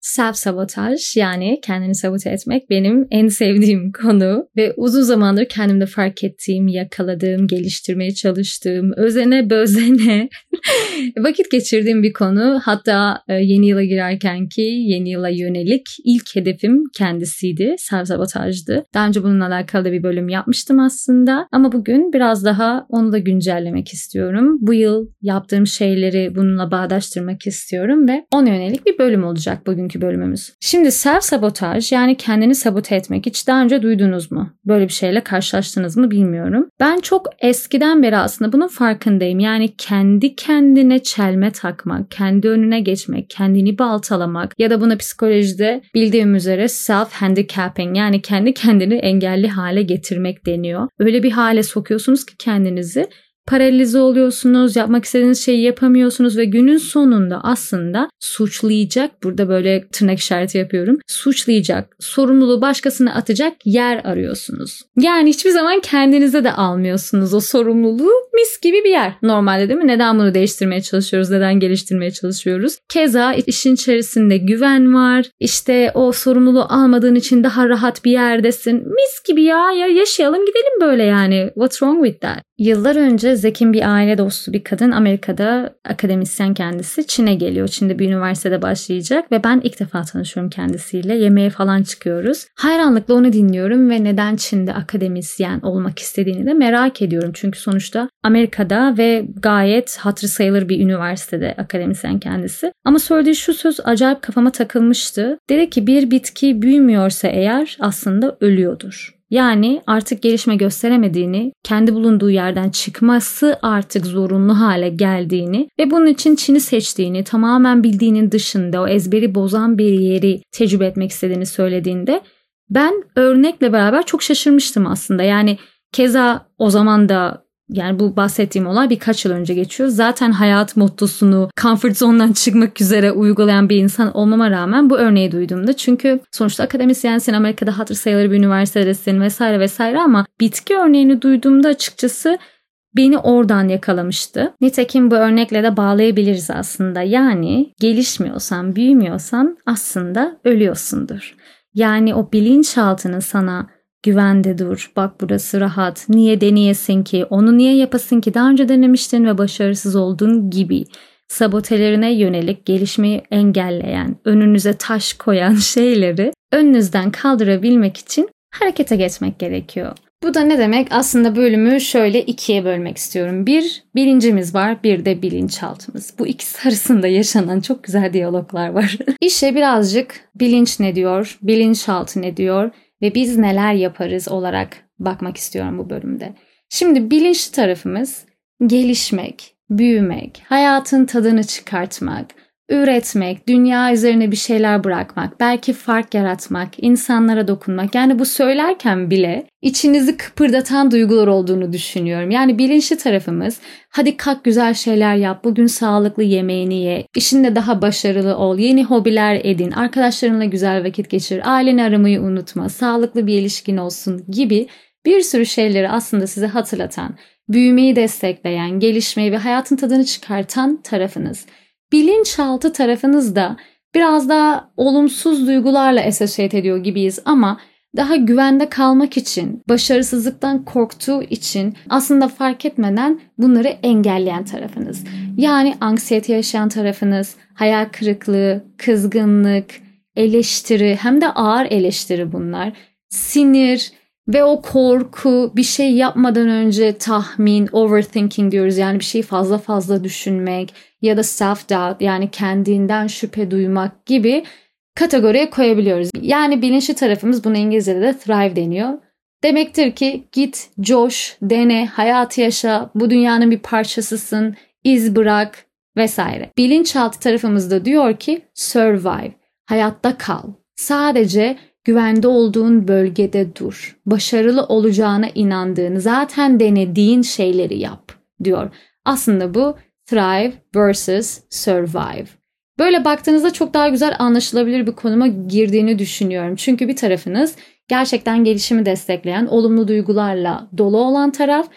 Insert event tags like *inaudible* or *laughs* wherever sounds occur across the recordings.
Self sabotaj yani kendini sabote etmek benim en sevdiğim *laughs* konu ve uzun zamandır kendimde fark ettiğim, yakaladığım, geliştirmeye çalıştığım, özene bözene *laughs* vakit geçirdiğim bir konu. Hatta e, yeni yıla girerken ki yeni yıla yönelik ilk hedefim kendisiydi. Self sabotajdı. Daha önce bununla alakalı da bir bölüm yapmıştım aslında ama bugün biraz daha onu da güncellemek istiyorum. Bu yıl yaptığım şeyleri bununla bağdaştırmak istiyorum ve ona yönelik bir bölüm olacak bugünkü bölümümüz. Şimdi self sabotaj yani kendini sabote etmek hiç daha önce duydunuz mu? Böyle bir şeyle karşılaştınız mı bilmiyorum. Ben çok eskiden beri aslında bunun farkındayım. Yani kendi kendine çelme takmak, kendi önüne geçmek, kendini baltalamak ya da buna psikolojide bildiğim üzere self handicapping yani kendi kendini engelli hale getirmek deniyor. Öyle bir hale sokuyorsunuz ki kendinizi paralize oluyorsunuz, yapmak istediğiniz şeyi yapamıyorsunuz ve günün sonunda aslında suçlayacak, burada böyle tırnak işareti yapıyorum, suçlayacak, sorumluluğu başkasına atacak yer arıyorsunuz. Yani hiçbir zaman kendinize de almıyorsunuz o sorumluluğu mis gibi bir yer. Normalde değil mi? Neden bunu değiştirmeye çalışıyoruz, neden geliştirmeye çalışıyoruz? Keza işin içerisinde güven var, işte o sorumluluğu almadığın için daha rahat bir yerdesin. Mis gibi ya, ya yaşayalım gidelim böyle yani. What's wrong with that? Yıllar önce Zekin bir aile dostu bir kadın Amerika'da akademisyen kendisi Çin'e geliyor. Çin'de bir üniversitede başlayacak ve ben ilk defa tanışıyorum kendisiyle. Yemeğe falan çıkıyoruz. Hayranlıkla onu dinliyorum ve neden Çin'de akademisyen olmak istediğini de merak ediyorum. Çünkü sonuçta Amerika'da ve gayet hatırı sayılır bir üniversitede akademisyen kendisi. Ama söylediği şu söz acayip kafama takılmıştı. Dedi ki bir bitki büyümüyorsa eğer aslında ölüyordur. Yani artık gelişme gösteremediğini, kendi bulunduğu yerden çıkması artık zorunlu hale geldiğini ve bunun için Çin'i seçtiğini, tamamen bildiğinin dışında o ezberi bozan bir yeri tecrübe etmek istediğini söylediğinde ben örnekle beraber çok şaşırmıştım aslında. Yani keza o zaman da yani bu bahsettiğim olay birkaç yıl önce geçiyor. Zaten hayat mottosunu comfort zone'dan çıkmak üzere uygulayan bir insan olmama rağmen bu örneği duyduğumda çünkü sonuçta akademisyensin Amerika'da hatır sayılır bir üniversitedesin vesaire vesaire ama bitki örneğini duyduğumda açıkçası beni oradan yakalamıştı. Nitekim bu örnekle de bağlayabiliriz aslında. Yani gelişmiyorsan, büyümüyorsan aslında ölüyorsundur. Yani o bilinçaltının sana Güvende dur. Bak burası rahat. Niye deneyesin ki? Onu niye yapasın ki? Daha önce denemiştin ve başarısız oldun gibi. Sabotelerine yönelik gelişmeyi engelleyen, önünüze taş koyan *laughs* şeyleri önünüzden kaldırabilmek için harekete geçmek gerekiyor. Bu da ne demek? Aslında bölümü şöyle ikiye bölmek istiyorum. Bir, bilincimiz var, bir de bilinçaltımız. Bu ikisi *laughs* arasında yaşanan çok güzel diyaloglar var. *laughs* İşe birazcık bilinç ne diyor, bilinçaltı ne diyor, ve biz neler yaparız olarak bakmak istiyorum bu bölümde. Şimdi bilinçli tarafımız gelişmek, büyümek, hayatın tadını çıkartmak, üretmek, dünya üzerine bir şeyler bırakmak, belki fark yaratmak, insanlara dokunmak. Yani bu söylerken bile içinizi kıpırdatan duygular olduğunu düşünüyorum. Yani bilinçli tarafımız hadi kalk güzel şeyler yap, bugün sağlıklı yemeğini ye, işinde daha başarılı ol, yeni hobiler edin, arkadaşlarınla güzel vakit geçir, aileni aramayı unutma, sağlıklı bir ilişkin olsun gibi bir sürü şeyleri aslında size hatırlatan, büyümeyi destekleyen, gelişmeyi ve hayatın tadını çıkartan tarafınız bilinçaltı tarafınızda biraz daha olumsuz duygularla associate ediyor gibiyiz ama daha güvende kalmak için, başarısızlıktan korktuğu için aslında fark etmeden bunları engelleyen tarafınız. Yani anksiyete yaşayan tarafınız, hayal kırıklığı, kızgınlık, eleştiri hem de ağır eleştiri bunlar. Sinir, ve o korku bir şey yapmadan önce tahmin, overthinking diyoruz. Yani bir şeyi fazla fazla düşünmek ya da self-doubt yani kendinden şüphe duymak gibi kategoriye koyabiliyoruz. Yani bilinçli tarafımız buna İngilizce'de de thrive deniyor. Demektir ki git, coş, dene, hayatı yaşa, bu dünyanın bir parçasısın, iz bırak vesaire. Bilinçaltı tarafımız da diyor ki survive, hayatta kal. Sadece güvende olduğun bölgede dur. Başarılı olacağına inandığın, zaten denediğin şeyleri yap diyor. Aslında bu thrive versus survive. Böyle baktığınızda çok daha güzel anlaşılabilir bir konuma girdiğini düşünüyorum. Çünkü bir tarafınız gerçekten gelişimi destekleyen, olumlu duygularla dolu olan taraf,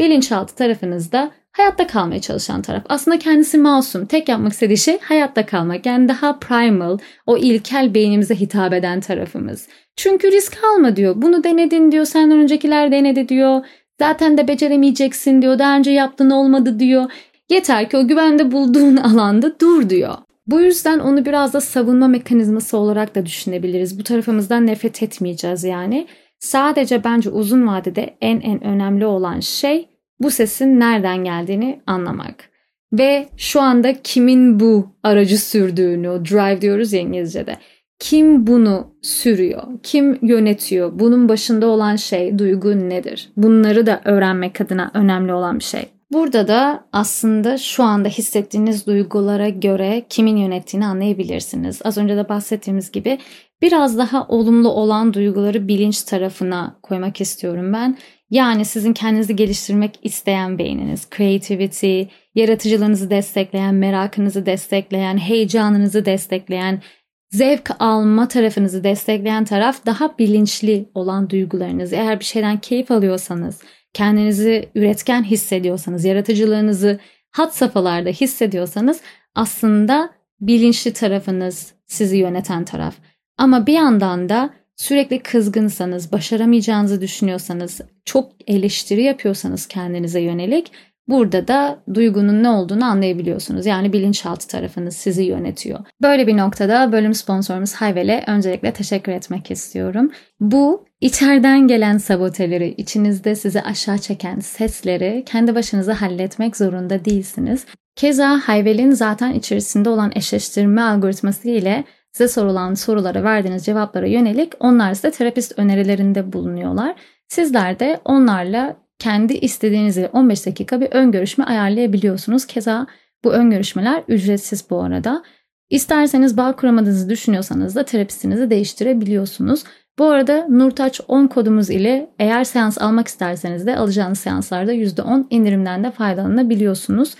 bilinçaltı tarafınızda hayatta kalmaya çalışan taraf. Aslında kendisi masum. Tek yapmak istediği şey hayatta kalmak. Yani daha primal, o ilkel beynimize hitap eden tarafımız. Çünkü risk alma diyor. Bunu denedin diyor. Senden öncekiler denedi diyor. Zaten de beceremeyeceksin diyor. Daha önce yaptın olmadı diyor. Yeter ki o güvende bulduğun *laughs* alanda dur diyor. Bu yüzden onu biraz da savunma mekanizması olarak da düşünebiliriz. Bu tarafımızdan nefret etmeyeceğiz yani. Sadece bence uzun vadede en en önemli olan şey bu sesin nereden geldiğini anlamak. Ve şu anda kimin bu aracı sürdüğünü, drive diyoruz ya İngilizce'de. Kim bunu sürüyor? Kim yönetiyor? Bunun başında olan şey, duygu nedir? Bunları da öğrenmek adına önemli olan bir şey. Burada da aslında şu anda hissettiğiniz duygulara göre kimin yönettiğini anlayabilirsiniz. Az önce de bahsettiğimiz gibi biraz daha olumlu olan duyguları bilinç tarafına koymak istiyorum ben. Yani sizin kendinizi geliştirmek isteyen beyniniz, creativity, yaratıcılığınızı destekleyen, merakınızı destekleyen, heyecanınızı destekleyen, zevk alma tarafınızı destekleyen taraf daha bilinçli olan duygularınız. Eğer bir şeyden keyif alıyorsanız, kendinizi üretken hissediyorsanız, yaratıcılığınızı hat safhalarda hissediyorsanız aslında bilinçli tarafınız sizi yöneten taraf. Ama bir yandan da sürekli kızgınsanız, başaramayacağınızı düşünüyorsanız, çok eleştiri yapıyorsanız kendinize yönelik Burada da duygunun ne olduğunu anlayabiliyorsunuz. Yani bilinçaltı tarafınız sizi yönetiyor. Böyle bir noktada bölüm sponsorumuz Hayvel'e öncelikle teşekkür etmek istiyorum. Bu içeriden gelen saboteleri, içinizde sizi aşağı çeken sesleri kendi başınıza halletmek zorunda değilsiniz. Keza Hayvel'in zaten içerisinde olan eşleştirme algoritması ile size sorulan sorulara verdiğiniz cevaplara yönelik onlar size terapist önerilerinde bulunuyorlar. Sizler de onlarla kendi istediğiniz 15 dakika bir ön görüşme ayarlayabiliyorsunuz. Keza bu ön görüşmeler ücretsiz bu arada. İsterseniz bağ kuramadığınızı düşünüyorsanız da terapistinizi değiştirebiliyorsunuz. Bu arada Nurtaç 10 kodumuz ile eğer seans almak isterseniz de alacağınız seanslarda %10 indirimden de faydalanabiliyorsunuz.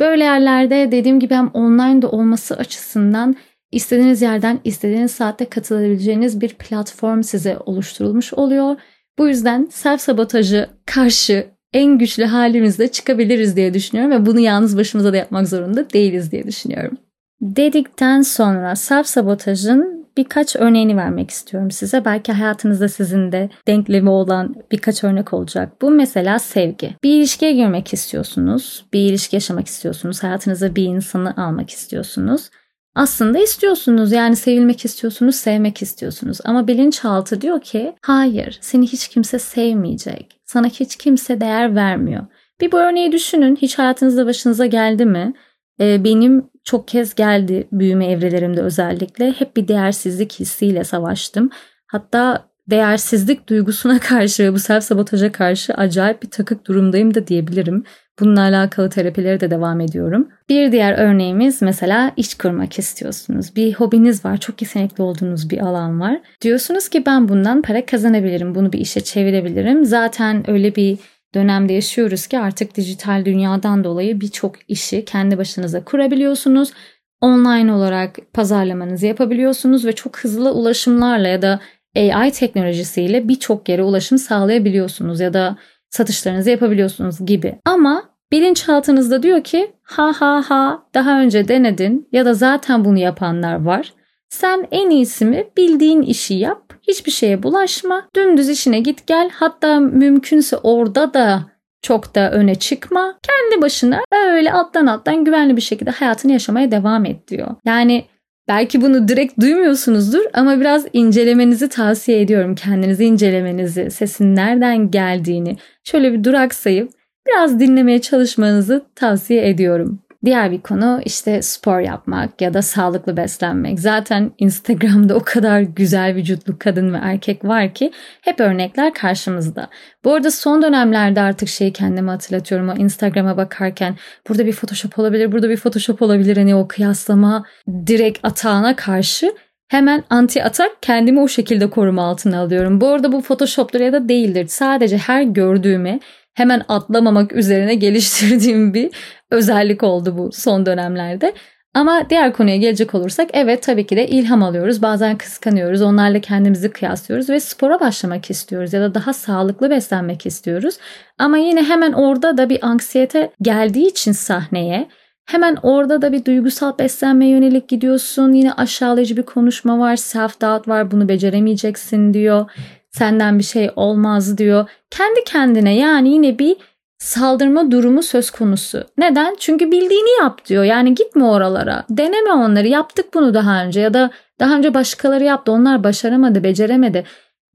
Böyle yerlerde dediğim gibi hem online de olması açısından istediğiniz yerden istediğiniz saatte katılabileceğiniz bir platform size oluşturulmuş oluyor. Bu yüzden self sabotajı karşı en güçlü halimizle çıkabiliriz diye düşünüyorum ve bunu yalnız başımıza da yapmak zorunda değiliz diye düşünüyorum. Dedikten sonra self sabotajın birkaç örneğini vermek istiyorum size. Belki hayatınızda sizin de denklemi olan birkaç örnek olacak. Bu mesela sevgi. Bir ilişkiye girmek istiyorsunuz, bir ilişki yaşamak istiyorsunuz, hayatınıza bir insanı almak istiyorsunuz aslında istiyorsunuz yani sevilmek istiyorsunuz, sevmek istiyorsunuz. Ama bilinçaltı diyor ki hayır seni hiç kimse sevmeyecek. Sana hiç kimse değer vermiyor. Bir bu örneği düşünün. Hiç hayatınızda başınıza geldi mi? Ee, benim çok kez geldi büyüme evrelerimde özellikle. Hep bir değersizlik hissiyle savaştım. Hatta değersizlik duygusuna *laughs* karşı ve bu self sabotaja karşı acayip bir takık durumdayım da diyebilirim. Bununla alakalı terapilere de devam ediyorum. Bir diğer örneğimiz mesela iş kurmak istiyorsunuz. Bir hobiniz var, çok yetenekli olduğunuz bir alan var. Diyorsunuz ki ben bundan para kazanabilirim, bunu bir işe çevirebilirim. Zaten öyle bir dönemde yaşıyoruz ki artık dijital dünyadan dolayı birçok işi kendi başınıza kurabiliyorsunuz. Online olarak pazarlamanızı yapabiliyorsunuz ve çok hızlı ulaşımlarla ya da AI teknolojisiyle birçok yere ulaşım sağlayabiliyorsunuz ya da satışlarınızı yapabiliyorsunuz gibi. Ama bilinçaltınızda diyor ki ha ha ha daha önce denedin ya da zaten bunu yapanlar var. Sen en iyisi mi bildiğin işi yap, hiçbir şeye bulaşma, dümdüz işine git gel. Hatta mümkünse orada da çok da öne çıkma. Kendi başına öyle alttan alttan güvenli bir şekilde hayatını yaşamaya devam et diyor. Yani Belki bunu direkt duymuyorsunuzdur ama biraz incelemenizi tavsiye ediyorum. Kendinizi incelemenizi, sesin nereden geldiğini şöyle bir duraksayıp biraz dinlemeye çalışmanızı tavsiye ediyorum. Diğer bir konu işte spor yapmak ya da sağlıklı beslenmek. Zaten Instagram'da o kadar güzel vücutlu kadın ve erkek var ki hep örnekler karşımızda. Bu arada son dönemlerde artık şeyi kendime hatırlatıyorum. O Instagram'a bakarken burada bir Photoshop olabilir, burada bir Photoshop olabilir. Hani o kıyaslama direkt atağına karşı hemen anti atak kendimi o şekilde koruma altına alıyorum. Bu arada bu Photoshop'tur ya da değildir. Sadece her gördüğümü hemen atlamamak üzerine *laughs* geliştirdiğim bir özellik oldu bu son dönemlerde. Ama diğer konuya gelecek olursak evet tabii ki de ilham alıyoruz. Bazen kıskanıyoruz. Onlarla kendimizi kıyaslıyoruz ve spora başlamak istiyoruz ya da daha sağlıklı beslenmek istiyoruz. Ama yine hemen orada da bir anksiyete geldiği için sahneye Hemen orada da bir duygusal beslenme yönelik gidiyorsun. Yine aşağılayıcı bir konuşma var. Self doubt var. Bunu beceremeyeceksin diyor. Senden bir şey olmaz diyor. Kendi kendine yani yine bir saldırma durumu söz konusu. Neden? Çünkü bildiğini yap diyor. Yani gitme oralara. Deneme onları. Yaptık bunu daha önce ya da daha önce başkaları yaptı. Onlar başaramadı, beceremedi.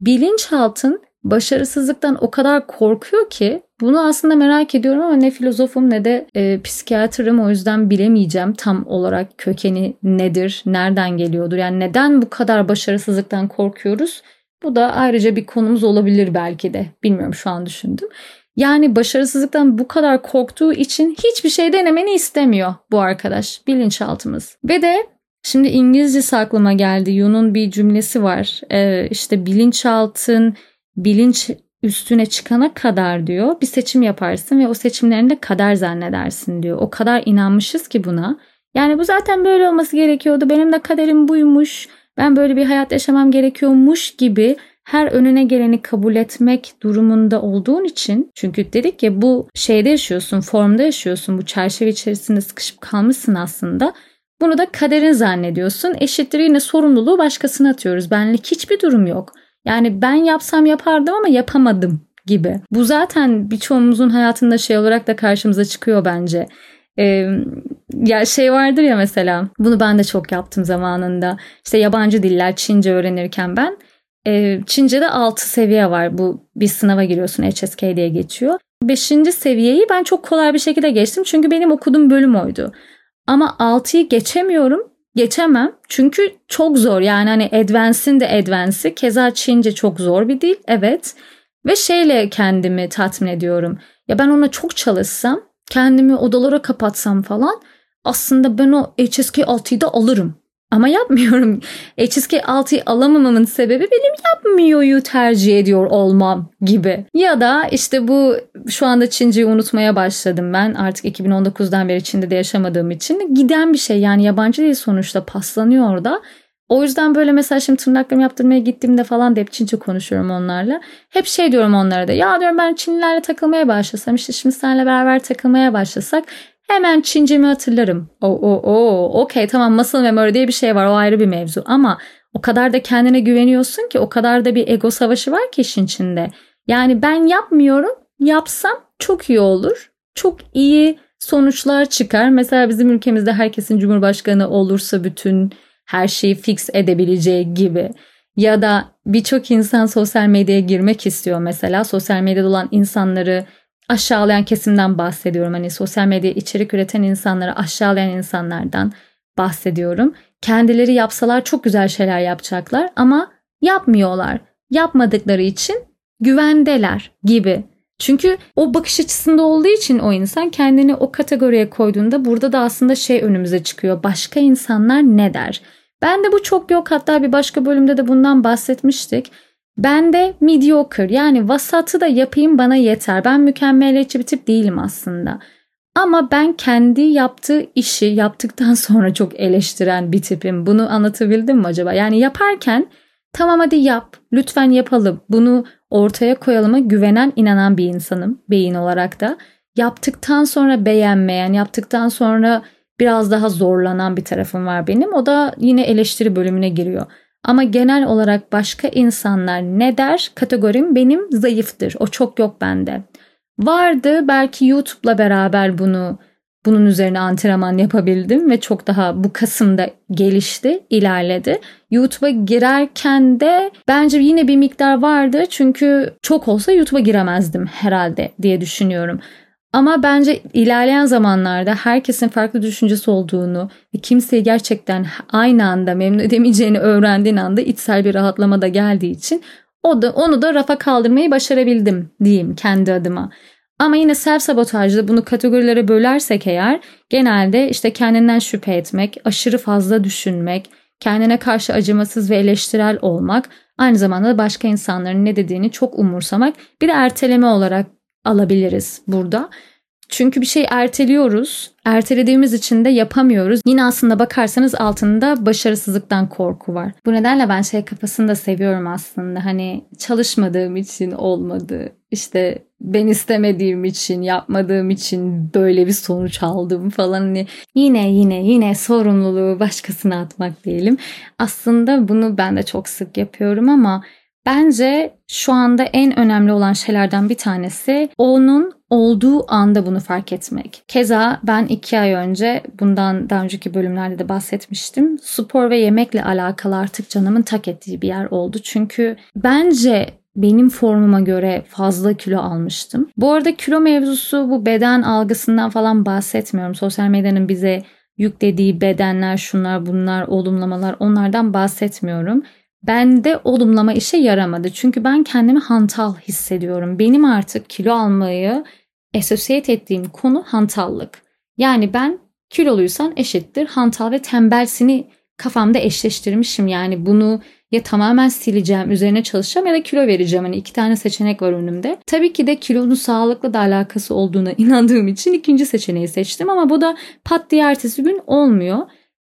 Bilinçaltın başarısızlıktan o kadar korkuyor ki bunu aslında merak ediyorum ama ne filozofum ne de e, psikiyatrım o yüzden bilemeyeceğim tam olarak kökeni nedir, nereden geliyordur. Yani neden bu kadar başarısızlıktan korkuyoruz? Bu da ayrıca bir konumuz olabilir belki de. Bilmiyorum şu an düşündüm. Yani başarısızlıktan bu kadar korktuğu için hiçbir şey denemeni istemiyor bu arkadaş bilinçaltımız. Ve de şimdi İngilizcesi aklıma geldi. Yun'un bir cümlesi var. Ee, işte bilinçaltın bilinç üstüne çıkana kadar diyor bir seçim yaparsın ve o seçimlerini de kader zannedersin diyor. O kadar inanmışız ki buna. Yani bu zaten böyle olması gerekiyordu. Benim de kaderim buymuş. Ben böyle bir hayat yaşamam gerekiyormuş gibi her önüne geleni kabul etmek durumunda olduğun için çünkü dedik ya bu şeyde yaşıyorsun, formda yaşıyorsun, bu çerçeve içerisinde sıkışıp kalmışsın aslında. Bunu da kaderin zannediyorsun. Eşittir yine sorumluluğu başkasına atıyoruz. Benlik hiçbir durum yok. Yani ben yapsam yapardım ama yapamadım gibi. Bu zaten birçoğumuzun hayatında şey olarak da karşımıza çıkıyor bence. Ee, ya şey vardır ya mesela bunu ben de çok yaptım zamanında. İşte yabancı diller Çince öğrenirken ben e, Çince'de 6 seviye var. Bu bir sınava giriyorsun HSK diye geçiyor. 5. seviyeyi ben çok kolay bir şekilde geçtim çünkü benim okuduğum bölüm oydu. Ama 6'yı geçemiyorum geçemem. Çünkü çok zor yani hani advance'in de advance'i. Keza Çince çok zor bir dil. Evet. Ve şeyle kendimi tatmin ediyorum. Ya ben ona çok çalışsam, kendimi odalara kapatsam falan aslında ben o HSK 6'yı da alırım. Ama yapmıyorum. HSK 6'yı alamamamın sebebi benim yapmıyoryu tercih ediyor olmam gibi. Ya da işte bu şu anda Çince'yi unutmaya başladım ben. Artık 2019'dan beri Çin'de de yaşamadığım için giden bir şey. Yani yabancı değil sonuçta paslanıyor orada. O yüzden böyle mesela şimdi tırnaklarımı yaptırmaya gittiğimde falan da hep Çince konuşuyorum onlarla. Hep şey diyorum onlara da ya diyorum ben Çinlilerle takılmaya başlasam işte şimdi seninle beraber takılmaya başlasak Hemen Çincemi hatırlarım. O o o okey tamam muscle memory diye bir şey var o ayrı bir mevzu ama o kadar da kendine güveniyorsun ki o kadar da bir ego savaşı var ki işin içinde. Yani ben yapmıyorum yapsam çok iyi olur. Çok iyi sonuçlar çıkar. Mesela bizim ülkemizde herkesin cumhurbaşkanı olursa bütün her şeyi fix edebileceği gibi. Ya da birçok insan sosyal medyaya girmek istiyor mesela. Sosyal medyada olan insanları aşağılayan kesimden bahsediyorum. Hani sosyal medya içerik üreten insanları aşağılayan insanlardan bahsediyorum. Kendileri yapsalar çok güzel şeyler yapacaklar ama yapmıyorlar. Yapmadıkları için güvendeler gibi. Çünkü o bakış açısında olduğu için o insan kendini o kategoriye koyduğunda burada da aslında şey önümüze çıkıyor. Başka insanlar ne der? Ben de bu çok yok hatta bir başka bölümde de bundan bahsetmiştik. Ben de mediocre yani vasatı da yapayım bana yeter. Ben mükemmeliyetçi bir tip değilim aslında. Ama ben kendi yaptığı işi yaptıktan *laughs* sonra çok eleştiren bir tipim. Bunu anlatabildim mi acaba? Yani yaparken tamam hadi yap, lütfen yapalım. Bunu ortaya koyalıma güvenen, inanan bir insanım beyin olarak da. Yaptıktan sonra beğenmeyen, yaptıktan sonra biraz daha zorlanan bir tarafım var benim. O da yine eleştiri bölümüne giriyor. Ama genel olarak başka insanlar ne der kategorim benim zayıftır. O çok yok bende. Vardı belki YouTube'la beraber bunu bunun üzerine antrenman yapabildim ve çok daha bu Kasım'da gelişti, ilerledi. YouTube'a girerken de bence yine bir miktar vardı çünkü çok olsa YouTube'a giremezdim herhalde diye düşünüyorum. Ama bence ilerleyen zamanlarda herkesin farklı düşüncesi olduğunu ve kimseyi gerçekten aynı anda memnun edemeyeceğini öğrendiğin anda içsel bir rahatlama da geldiği için o da onu da rafa kaldırmayı başarabildim diyeyim kendi adıma. Ama yine self sabotajda bunu kategorilere bölersek eğer genelde işte kendinden şüphe etmek, aşırı fazla düşünmek, kendine karşı acımasız ve eleştirel olmak, aynı zamanda başka insanların ne dediğini çok umursamak bir de erteleme olarak alabiliriz burada. Çünkü bir şey erteliyoruz. Ertelediğimiz için de yapamıyoruz. Yine aslında bakarsanız altında başarısızlıktan korku var. Bu nedenle ben şey kafasını da seviyorum aslında. Hani çalışmadığım için olmadı. İşte ben istemediğim için, yapmadığım için böyle bir sonuç aldım falan. Hani yine yine yine sorumluluğu başkasına atmak diyelim. Aslında bunu ben de çok sık yapıyorum ama Bence şu anda en önemli olan şeylerden bir tanesi onun olduğu anda bunu fark etmek. Keza ben iki ay önce bundan daha önceki bölümlerde de bahsetmiştim. Spor ve yemekle alakalı artık canımın tak ettiği bir yer oldu. Çünkü bence benim formuma göre fazla kilo almıştım. Bu arada kilo mevzusu bu beden algısından falan bahsetmiyorum. Sosyal medyanın bize yüklediği bedenler, şunlar, bunlar, olumlamalar onlardan bahsetmiyorum. Bende olumlama işe yaramadı. Çünkü ben kendimi hantal hissediyorum. Benim artık kilo almayı associate ettiğim konu hantallık. Yani ben kiloluysan eşittir hantal ve tembelsini kafamda eşleştirmişim. Yani bunu ya tamamen sileceğim, üzerine çalışacağım ya da kilo vereceğim. Hani iki tane seçenek var önümde. Tabii ki de kilonun sağlıkla da alakası olduğuna *laughs* inandığım için ikinci seçeneği seçtim ama bu da pat diye ertesi gün olmuyor.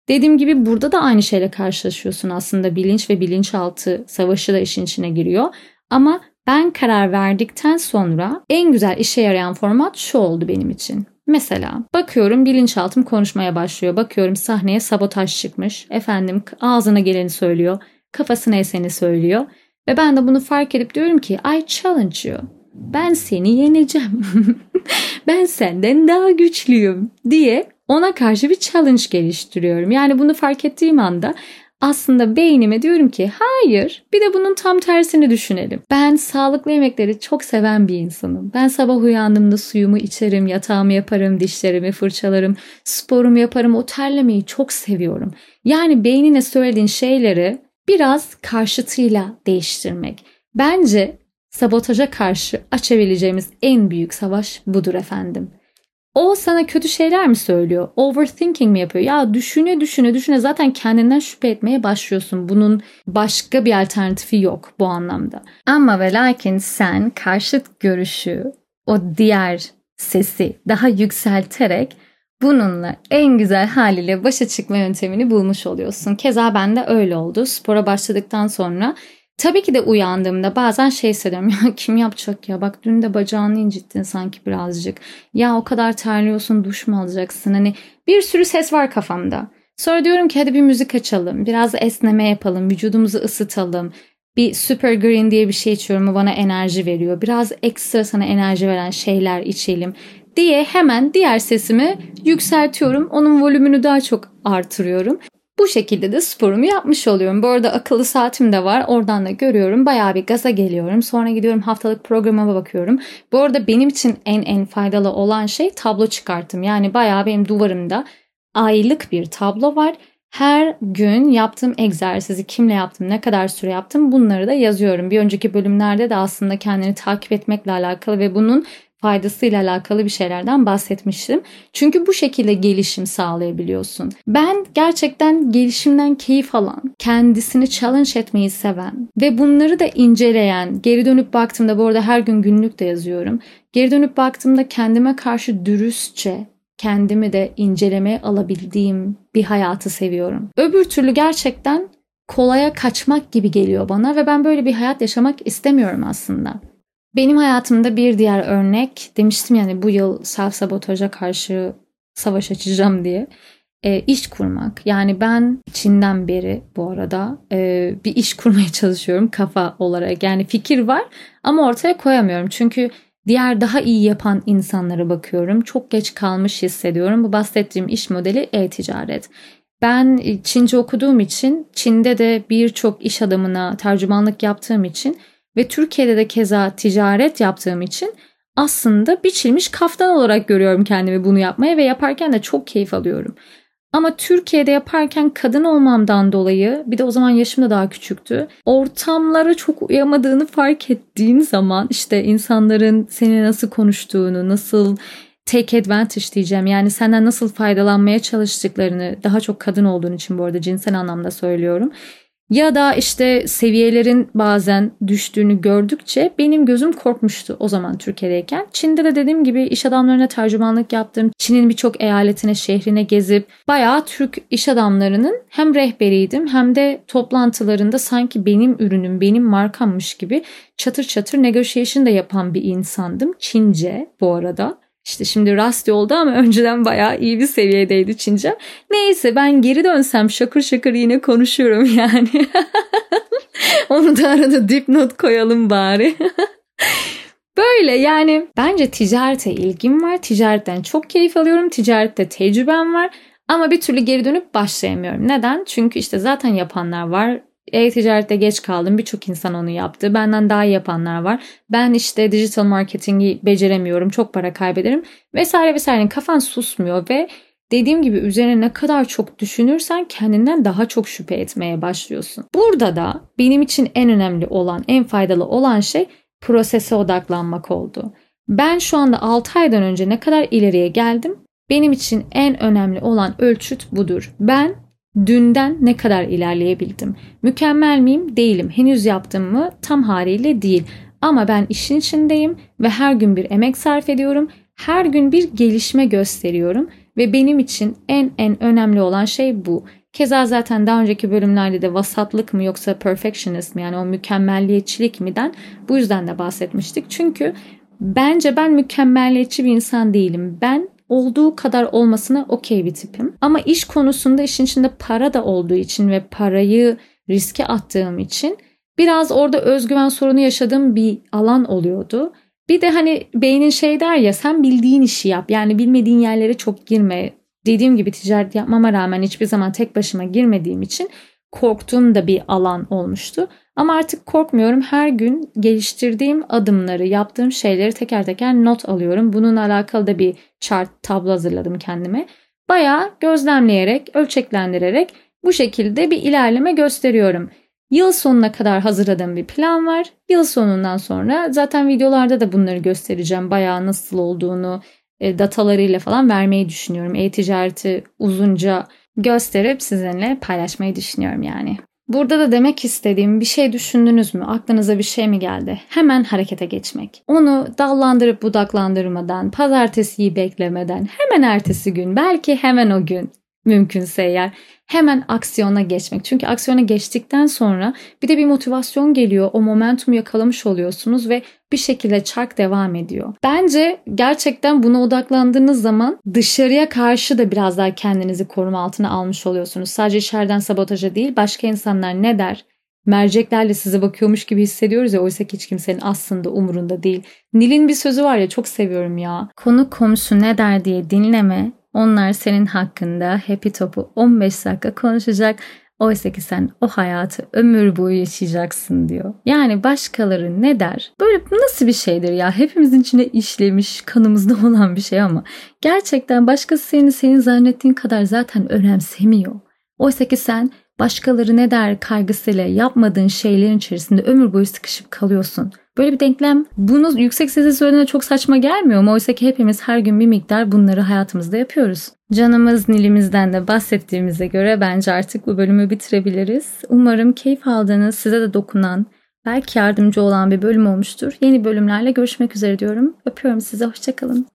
Dediğim gibi burada da aynı şeyle karşılaşıyorsun aslında bilinç ve bilinçaltı savaşı da işin içine giriyor. Ama ben karar verdikten sonra en güzel işe yarayan format şu oldu benim için. Mesela bakıyorum bilinçaltım konuşmaya başlıyor. Bakıyorum sahneye sabotaj çıkmış. Efendim ağzına geleni söylüyor. Kafasına eseni söylüyor. Ve ben de bunu fark edip diyorum ki I challenge you. Ben seni yeneceğim. *laughs* ben senden daha güçlüyüm diye ona karşı bir challenge geliştiriyorum. Yani bunu fark ettiğim anda aslında beynime diyorum ki hayır bir de bunun tam tersini düşünelim. Ben sağlıklı yemekleri çok seven bir insanım. Ben sabah uyandığımda suyumu içerim, yatağımı yaparım, dişlerimi fırçalarım, sporumu yaparım, o terlemeyi çok seviyorum. Yani beynine söylediğin şeyleri biraz karşıtıyla değiştirmek. Bence sabotaja karşı açabileceğimiz en büyük savaş budur efendim. O sana kötü şeyler mi söylüyor? Overthinking mi yapıyor? Ya düşüne düşüne düşüne zaten kendinden şüphe etmeye başlıyorsun. Bunun başka bir alternatifi yok bu anlamda. Ama ve lakin sen karşıt görüşü, o diğer sesi daha yükselterek bununla en güzel haliyle başa çıkma yöntemini bulmuş oluyorsun. Keza bende öyle oldu. Spora başladıktan sonra Tabii ki de uyandığımda bazen şey hissediyorum. *laughs* Ya kim yapacak ya? Bak dün de bacağını incittin sanki birazcık. Ya o kadar terliyorsun duş mu alacaksın? Hani bir sürü ses var kafamda. Sonra diyorum ki hadi bir müzik açalım. Biraz esneme yapalım. Vücudumuzu ısıtalım. Bir super green diye bir şey içiyorum. O bana enerji veriyor. Biraz ekstra sana enerji veren şeyler içelim diye hemen diğer sesimi yükseltiyorum. Onun volümünü daha çok artırıyorum. Bu şekilde de sporumu yapmış oluyorum. Bu arada akıllı saatim de var. Oradan da görüyorum. Bayağı bir gaza geliyorum. Sonra gidiyorum haftalık programa bakıyorum. Bu arada benim için en en faydalı olan şey tablo çıkarttım. Yani bayağı benim duvarımda aylık bir tablo var. Her gün yaptığım egzersizi kimle yaptım, ne kadar süre yaptım bunları da yazıyorum. Bir önceki bölümlerde de aslında kendini takip etmekle alakalı ve bunun faydasıyla alakalı bir şeylerden bahsetmiştim. Çünkü bu şekilde gelişim sağlayabiliyorsun. Ben gerçekten gelişimden keyif alan, kendisini challenge etmeyi seven ve bunları da inceleyen, geri dönüp baktığımda bu arada her gün günlük de yazıyorum. Geri dönüp baktığımda kendime karşı dürüstçe kendimi de incelemeye alabildiğim bir hayatı seviyorum. Öbür türlü gerçekten kolaya kaçmak gibi geliyor bana ve ben böyle bir hayat yaşamak istemiyorum aslında. Benim hayatımda bir diğer örnek demiştim yani bu yıl self sabotaja karşı savaş açacağım diye e, iş kurmak. Yani ben Çin'den beri bu arada e, bir iş kurmaya *laughs* çalışıyorum kafa olarak. Yani fikir var ama ortaya koyamıyorum. Çünkü diğer daha iyi yapan insanlara bakıyorum. Çok geç kalmış hissediyorum. Bu bahsettiğim iş modeli e-ticaret. Ben Çince okuduğum için Çin'de de birçok iş adamına tercümanlık yaptığım için ve Türkiye'de de keza ticaret yaptığım için aslında biçilmiş kaftan olarak görüyorum kendimi bunu yapmaya ve yaparken de çok keyif alıyorum. Ama Türkiye'de yaparken kadın olmamdan dolayı bir de o zaman yaşım da daha küçüktü. Ortamlara çok uyamadığını fark ettiğin zaman işte insanların seni nasıl konuştuğunu, nasıl take advantage diyeceğim. Yani senden nasıl faydalanmaya çalıştıklarını daha çok kadın olduğun için bu arada cinsel anlamda söylüyorum ya da işte seviyelerin bazen düştüğünü gördükçe benim gözüm korkmuştu o zaman Türkiye'deyken. Çin'de de dediğim gibi iş adamlarına tercümanlık yaptım. Çin'in birçok eyaletine, şehrine gezip bayağı Türk iş adamlarının hem rehberiydim hem de toplantılarında sanki benim ürünüm, benim markammış gibi çatır çatır negotiation da yapan bir insandım. Çince bu arada. İşte şimdi rast oldu ama *laughs* önceden bayağı iyi bir seviyedeydi Çince. Neyse ben geri dönsem şakır şakır yine konuşuyorum *laughs* yani. *laughs* Onu da arada dipnot koyalım bari. Böyle yani bence ticarete ilgim var. Ticaretten çok keyif alıyorum. Ticarette tecrübem var. Ama bir türlü geri dönüp başlayamıyorum. Neden? Çünkü işte zaten yapanlar var. E-ticarette geç kaldım. Birçok insan onu yaptı. Benden daha iyi yapanlar var. Ben işte digital marketingi beceremiyorum. Çok para kaybederim. Vesaire vesaire. Kafan susmuyor ve dediğim gibi üzerine ne kadar çok düşünürsen kendinden daha çok şüphe etmeye başlıyorsun. Burada da benim için en önemli olan, en faydalı olan şey prosese odaklanmak oldu. Ben şu anda 6 aydan önce ne kadar ileriye geldim? Benim için en önemli olan ölçüt budur. Ben dünden ne kadar ilerleyebildim? Mükemmel miyim? Değilim. Henüz yaptım mı? Tam haliyle değil. Ama ben işin içindeyim ve her gün bir emek sarf ediyorum. Her gün bir gelişme gösteriyorum ve benim için en en önemli olan şey bu. Keza zaten daha önceki bölümlerde de vasatlık mı yoksa perfectionist mi yani o mükemmelliyetçilik miden bu yüzden de bahsetmiştik. Çünkü bence ben mükemmelliyetçi bir insan değilim. Ben olduğu kadar olmasına okey bir tipim. Ama iş konusunda işin içinde para da olduğu için ve parayı riske attığım için biraz orada özgüven sorunu yaşadığım bir alan oluyordu. Bir de hani beynin şey der ya sen bildiğin işi yap. Yani bilmediğin yerlere çok girme. Dediğim gibi ticaret yapmama rağmen hiçbir zaman tek başıma girmediğim için korktuğum da bir alan olmuştu. Ama artık korkmuyorum. Her gün geliştirdiğim adımları, yaptığım şeyleri teker teker not alıyorum. Bununla alakalı da bir chart tablo hazırladım kendime. Bayağı gözlemleyerek, ölçeklendirerek bu şekilde bir ilerleme gösteriyorum. Yıl sonuna kadar hazırladığım bir plan var. Yıl sonundan sonra zaten videolarda da bunları göstereceğim. Bayağı nasıl olduğunu e, datalarıyla falan vermeyi düşünüyorum. E-ticareti uzunca gösterip sizinle paylaşmayı düşünüyorum yani. Burada da demek istediğim bir şey düşündünüz mü? Aklınıza bir şey mi geldi? Hemen harekete geçmek. Onu dallandırıp budaklandırmadan, pazartesiyi beklemeden, hemen ertesi gün, belki hemen o gün mümkünse eğer hemen aksiyona geçmek. Çünkü aksiyona geçtikten sonra bir de bir motivasyon geliyor. O momentumu yakalamış oluyorsunuz ve bir şekilde çark devam ediyor. Bence gerçekten buna odaklandığınız zaman dışarıya karşı da biraz daha kendinizi koruma altına almış oluyorsunuz. Sadece içeriden sabotaja değil başka insanlar ne der? merceklerle size bakıyormuş gibi hissediyoruz ya oysa ki hiç kimsenin aslında umurunda değil. Nil'in bir sözü var ya çok seviyorum ya. Konu komşu ne der diye dinleme. Onlar senin hakkında happy topu 15 dakika konuşacak. Oysa ki sen o hayatı ömür boyu yaşayacaksın diyor. Yani başkaları ne der? Böyle nasıl bir şeydir ya? Hepimizin içine işlemiş, kanımızda *laughs* olan bir şey ama gerçekten başkası seni senin zannettiğin kadar zaten önemsemiyor. Oysa ki sen başkaları ne der kaygısıyla yapmadığın şeylerin içerisinde ömür boyu sıkışıp kalıyorsun. Böyle bir denklem bunu yüksek sesle söylediğinde çok saçma gelmiyor mu? Oysa ki hepimiz her gün bir miktar bunları hayatımızda yapıyoruz. Canımız Nil'imizden de bahsettiğimize göre bence artık bu bölümü bitirebiliriz. Umarım keyif aldığınız, size de dokunan, belki yardımcı olan bir bölüm olmuştur. Yeni bölümlerle görüşmek üzere diyorum. Öpüyorum size, hoşçakalın.